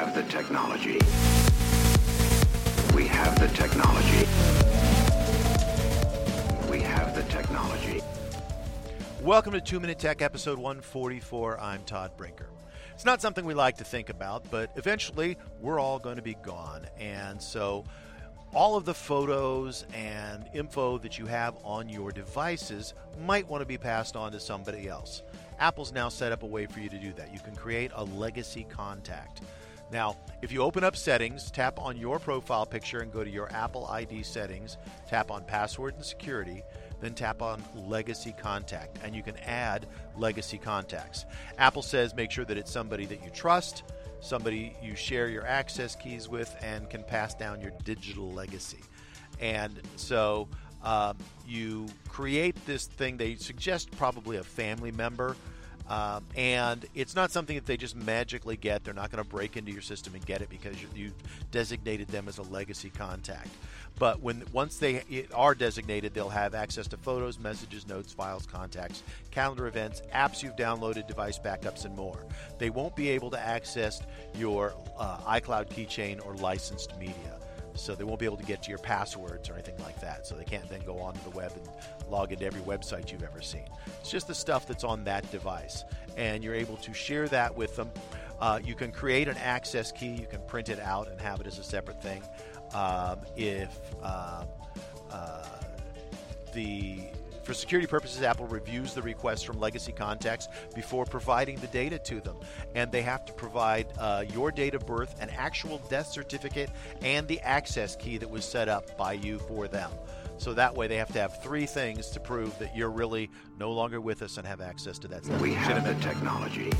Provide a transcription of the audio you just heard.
have the technology. We have the technology. We have the technology. Welcome to 2 Minute Tech, episode 144. I'm Todd Brinker. It's not something we like to think about, but eventually we're all going to be gone. And so all of the photos and info that you have on your devices might want to be passed on to somebody else. Apple's now set up a way for you to do that. You can create a legacy contact. Now, if you open up settings, tap on your profile picture and go to your Apple ID settings, tap on password and security, then tap on legacy contact and you can add legacy contacts. Apple says make sure that it's somebody that you trust somebody you share your access keys with and can pass down your digital legacy. And so um, you create this thing, they suggest probably a family member. Um, and it's not something that they just magically get. They're not going to break into your system and get it because you've designated them as a legacy contact. But when once they are designated, they'll have access to photos, messages, notes, files, contacts, calendar events, apps you've downloaded, device backups, and more. They won't be able to access your uh, iCloud keychain or licensed media. So they won't be able to get to your passwords or anything like that. So they can't then go onto the web and log into every website you've ever seen. It's just the stuff that's on that device. And you're able to share that with them. Uh, you can create an access key, you can print it out and have it as a separate thing. Um, if um, uh, the for security purposes, Apple reviews the requests from legacy contacts before providing the data to them. And they have to provide uh, your date of birth, an actual death certificate, and the access key that was set up by you for them. So that way they have to have three things to prove that you're really no longer with us and have access to that stuff. We have the technology.